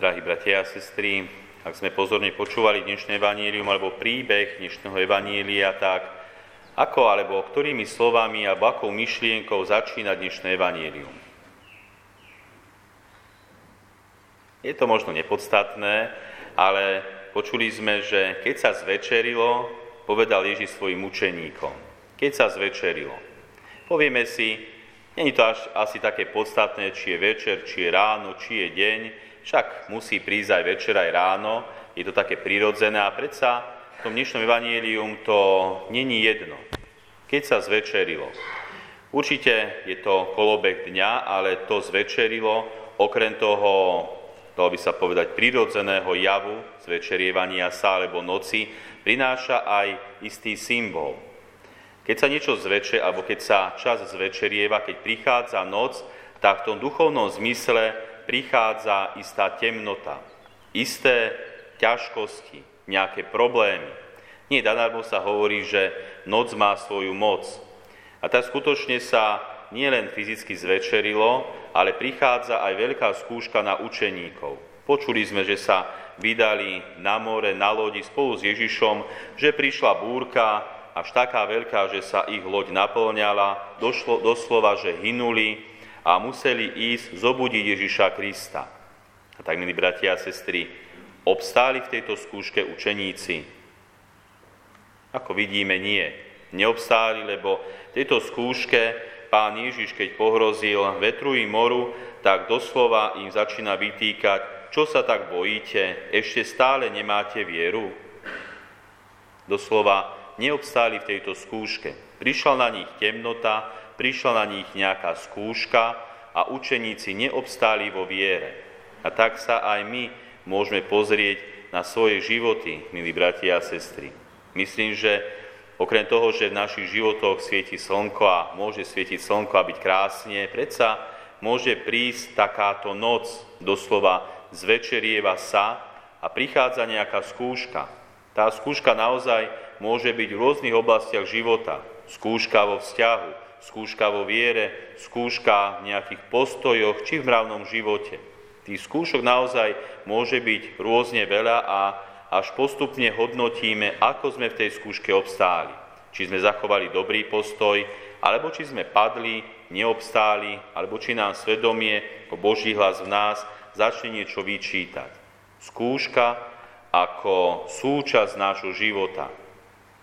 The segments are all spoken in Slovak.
Drahí bratia a sestry, ak sme pozorne počúvali dnešné evanílium alebo príbeh dnešného evanília, tak ako alebo ktorými slovami alebo akou myšlienkou začína dnešné evanílium? Je to možno nepodstatné, ale počuli sme, že keď sa zvečerilo, povedal Ježiš svojim učeníkom. Keď sa zvečerilo. Povieme si, není to až asi také podstatné, či je večer, či je ráno, či je deň, však musí prísť aj večer, aj ráno, je to také prirodzené a predsa v tom dnešnom evanílium to není jedno. Keď sa zvečerilo. Určite je to kolobek dňa, ale to zvečerilo, okrem toho, dalo by sa povedať, prirodzeného javu, zvečerievania sa alebo noci, prináša aj istý symbol. Keď sa niečo zveče, alebo keď sa čas zvečerieva, keď prichádza noc, tak v tom duchovnom zmysle prichádza istá temnota, isté ťažkosti, nejaké problémy. Nie nadarmo sa hovorí, že noc má svoju moc. A tak skutočne sa nielen fyzicky zvečerilo, ale prichádza aj veľká skúška na učeníkov. Počuli sme, že sa vydali na more, na lodi spolu s Ježišom, že prišla búrka, až taká veľká, že sa ich loď naplňala, došlo doslova, že hynuli, a museli ísť zobudiť Ježiša Krista. A tak, milí bratia a sestry, obstáli v tejto skúške učeníci? Ako vidíme, nie. Neobstáli, lebo v tejto skúške pán Ježiš, keď pohrozil vetru i moru, tak doslova im začína vytýkať, čo sa tak bojíte, ešte stále nemáte vieru? Doslova neobstáli v tejto skúške. Prišla na nich temnota, prišla na nich nejaká skúška a učeníci neobstáli vo viere. A tak sa aj my môžeme pozrieť na svoje životy, milí bratia a sestry. Myslím, že okrem toho, že v našich životoch svieti slnko a môže svietiť slnko a byť krásne, predsa môže prísť takáto noc, doslova zvečerieva sa a prichádza nejaká skúška. Tá skúška naozaj môže byť v rôznych oblastiach života. Skúška vo vzťahu, skúška vo viere, skúška v nejakých postojoch či v mravnom živote. Tých skúšok naozaj môže byť rôzne veľa a až postupne hodnotíme, ako sme v tej skúške obstáli. Či sme zachovali dobrý postoj, alebo či sme padli, neobstáli, alebo či nám svedomie, ako Boží hlas v nás, začne niečo vyčítať. Skúška ako súčasť nášho života.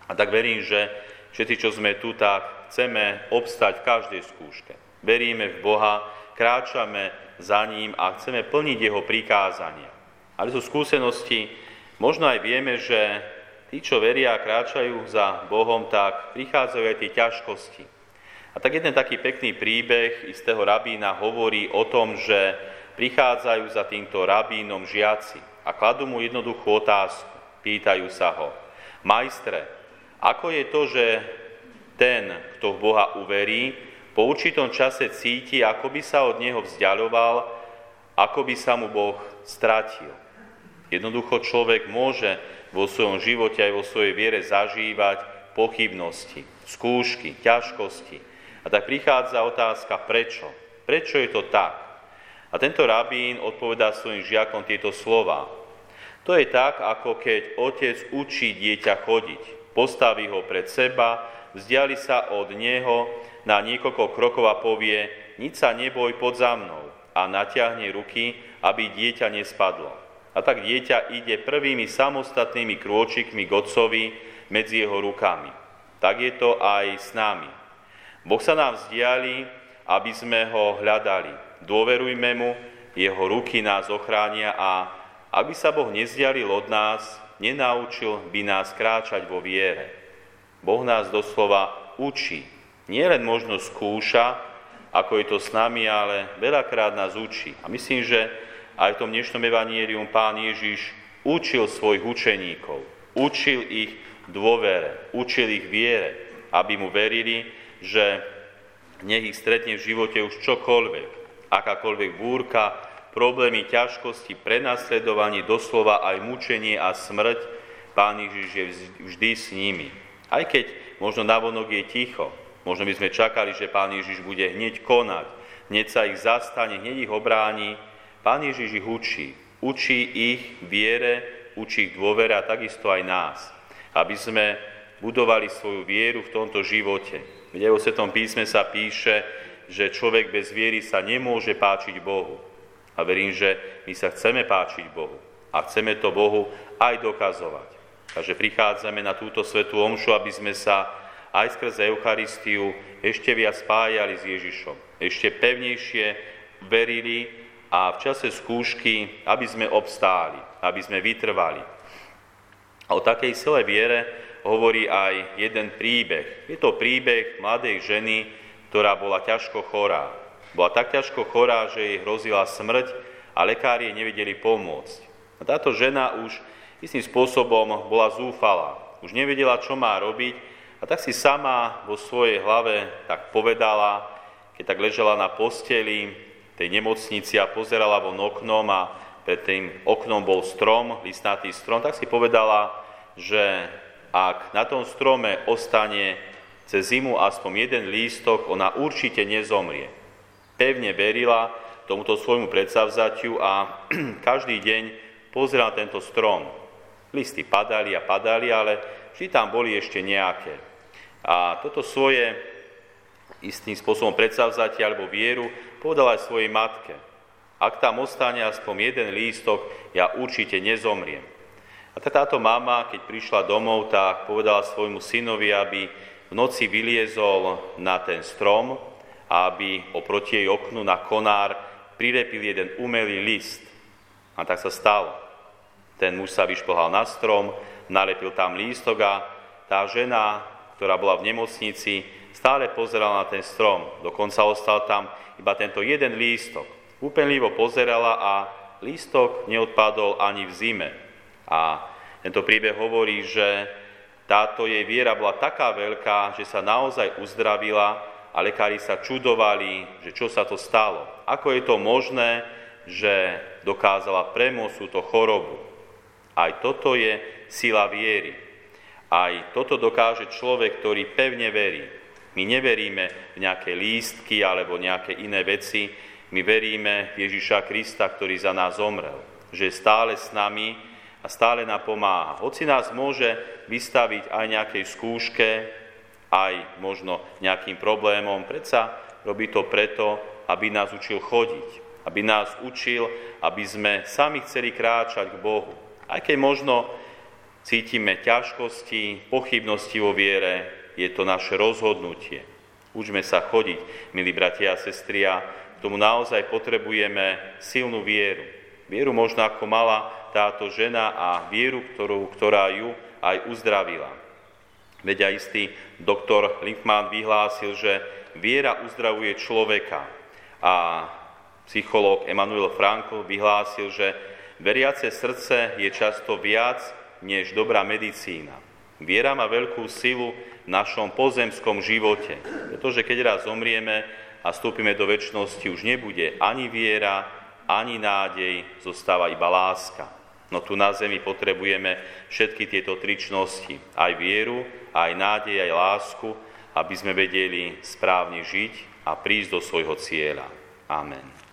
A tak verím, že všetci, čo sme tu, tak chceme obstať v každej skúške. Veríme v Boha, kráčame za ním a chceme plniť jeho prikázania. Ale sú skúsenosti, možno aj vieme, že tí, čo veria a kráčajú za Bohom, tak prichádzajú aj tie ťažkosti. A tak jeden taký pekný príbeh istého rabína hovorí o tom, že prichádzajú za týmto rabínom žiaci a kladú mu jednoduchú otázku. Pýtajú sa ho, majstre, ako je to, že ten, kto v Boha uverí, po určitom čase cíti, ako by sa od Neho vzdialoval, ako by sa mu Boh stratil. Jednoducho človek môže vo svojom živote aj vo svojej viere zažívať pochybnosti, skúšky, ťažkosti. A tak prichádza otázka, prečo? Prečo je to tak? A tento rabín odpovedá svojim žiakom tieto slova. To je tak, ako keď otec učí dieťa chodiť. Postaví ho pred seba vzdiali sa od neho na niekoľko krokov a povie, nič sa neboj pod za mnou a natiahne ruky, aby dieťa nespadlo. A tak dieťa ide prvými samostatnými krôčikmi k otcovi medzi jeho rukami. Tak je to aj s nami. Boh sa nám vzdiali, aby sme ho hľadali. Dôverujme mu, jeho ruky nás ochránia a ak by sa Boh nezdialil od nás, nenaučil by nás kráčať vo viere. Boh nás doslova učí. Nie len možno skúša, ako je to s nami, ale veľakrát nás učí. A myslím, že aj v tom dnešnom evanielium pán Ježiš učil svojich učeníkov. Učil ich dôvere, učil ich viere, aby mu verili, že nech ich stretne v živote už čokoľvek, akákoľvek búrka, problémy, ťažkosti, prenasledovanie, doslova aj mučenie a smrť, Pán Ježiš je vždy s nimi. Aj keď možno navonok je ticho, možno by sme čakali, že Pán Ježiš bude hneď konať, hneď sa ich zastane, hneď ich obráni, Pán Ježiš ich učí. Učí ich viere, učí ich dôvere a takisto aj nás. Aby sme budovali svoju vieru v tomto živote. Kde vo Svetom písme sa píše, že človek bez viery sa nemôže páčiť Bohu. A verím, že my sa chceme páčiť Bohu. A chceme to Bohu aj dokazovať. Takže prichádzame na túto svetú omšu, aby sme sa aj skrze Eucharistiu ešte viac spájali s Ježišom. Ešte pevnejšie verili a v čase skúšky, aby sme obstáli, aby sme vytrvali. A o takej silej viere hovorí aj jeden príbeh. Je to príbeh mladej ženy, ktorá bola ťažko chorá. Bola tak ťažko chorá, že jej hrozila smrť a lekári jej nevedeli pomôcť. A táto žena už istým spôsobom bola zúfala. Už nevedela, čo má robiť a tak si sama vo svojej hlave tak povedala, keď tak ležela na posteli tej nemocnici a pozerala von oknom a pred tým oknom bol strom, listnatý strom, tak si povedala, že ak na tom strome ostane cez zimu aspoň jeden lístok, ona určite nezomrie. Pevne verila tomuto svojmu predsavzatiu a každý deň pozrela tento strom. Listy padali a padali, ale vždy tam boli ešte nejaké. A toto svoje istým spôsobom predsavzatie alebo vieru povedala aj svojej matke. Ak tam ostane aspoň jeden lístok, ja určite nezomriem. A táto mama, keď prišla domov, tak povedala svojmu synovi, aby v noci vyliezol na ten strom aby oproti jej oknu na konár prirepil jeden umelý list. A tak sa stalo. Ten muž sa vyšplhal na strom, nalepil tam lístok a tá žena, ktorá bola v nemocnici, stále pozerala na ten strom. Dokonca ostal tam iba tento jeden lístok. Úpenlivo pozerala a lístok neodpadol ani v zime. A tento príbeh hovorí, že táto jej viera bola taká veľká, že sa naozaj uzdravila a lekári sa čudovali, že čo sa to stalo. Ako je to možné, že dokázala premôcť túto chorobu. Aj toto je sila viery. Aj toto dokáže človek, ktorý pevne verí. My neveríme v nejaké lístky alebo nejaké iné veci, my veríme v Ježiša Krista, ktorý za nás zomrel, že je stále s nami a stále nám pomáha. Hoci nás môže vystaviť aj nejakej skúške, aj možno nejakým problémom, predsa robí to preto, aby nás učil chodiť, aby nás učil, aby sme sami chceli kráčať k Bohu. Aj keď možno cítime ťažkosti, pochybnosti vo viere, je to naše rozhodnutie. Učme sa chodiť, milí bratia a sestry, a k tomu naozaj potrebujeme silnú vieru. Vieru možno ako mala táto žena a vieru, ktorú, ktorá ju aj uzdravila. Veď aj istý doktor Linkman vyhlásil, že viera uzdravuje človeka. A psychológ Emanuel Frankl vyhlásil, že veriace srdce je často viac než dobrá medicína. Viera má veľkú silu v našom pozemskom živote, pretože keď raz zomrieme a vstúpime do väčšnosti, už nebude ani viera, ani nádej, zostáva iba láska. No tu na zemi potrebujeme všetky tieto tričnosti, aj vieru, aj nádej, aj lásku, aby sme vedeli správne žiť a prísť do svojho cieľa. Amen.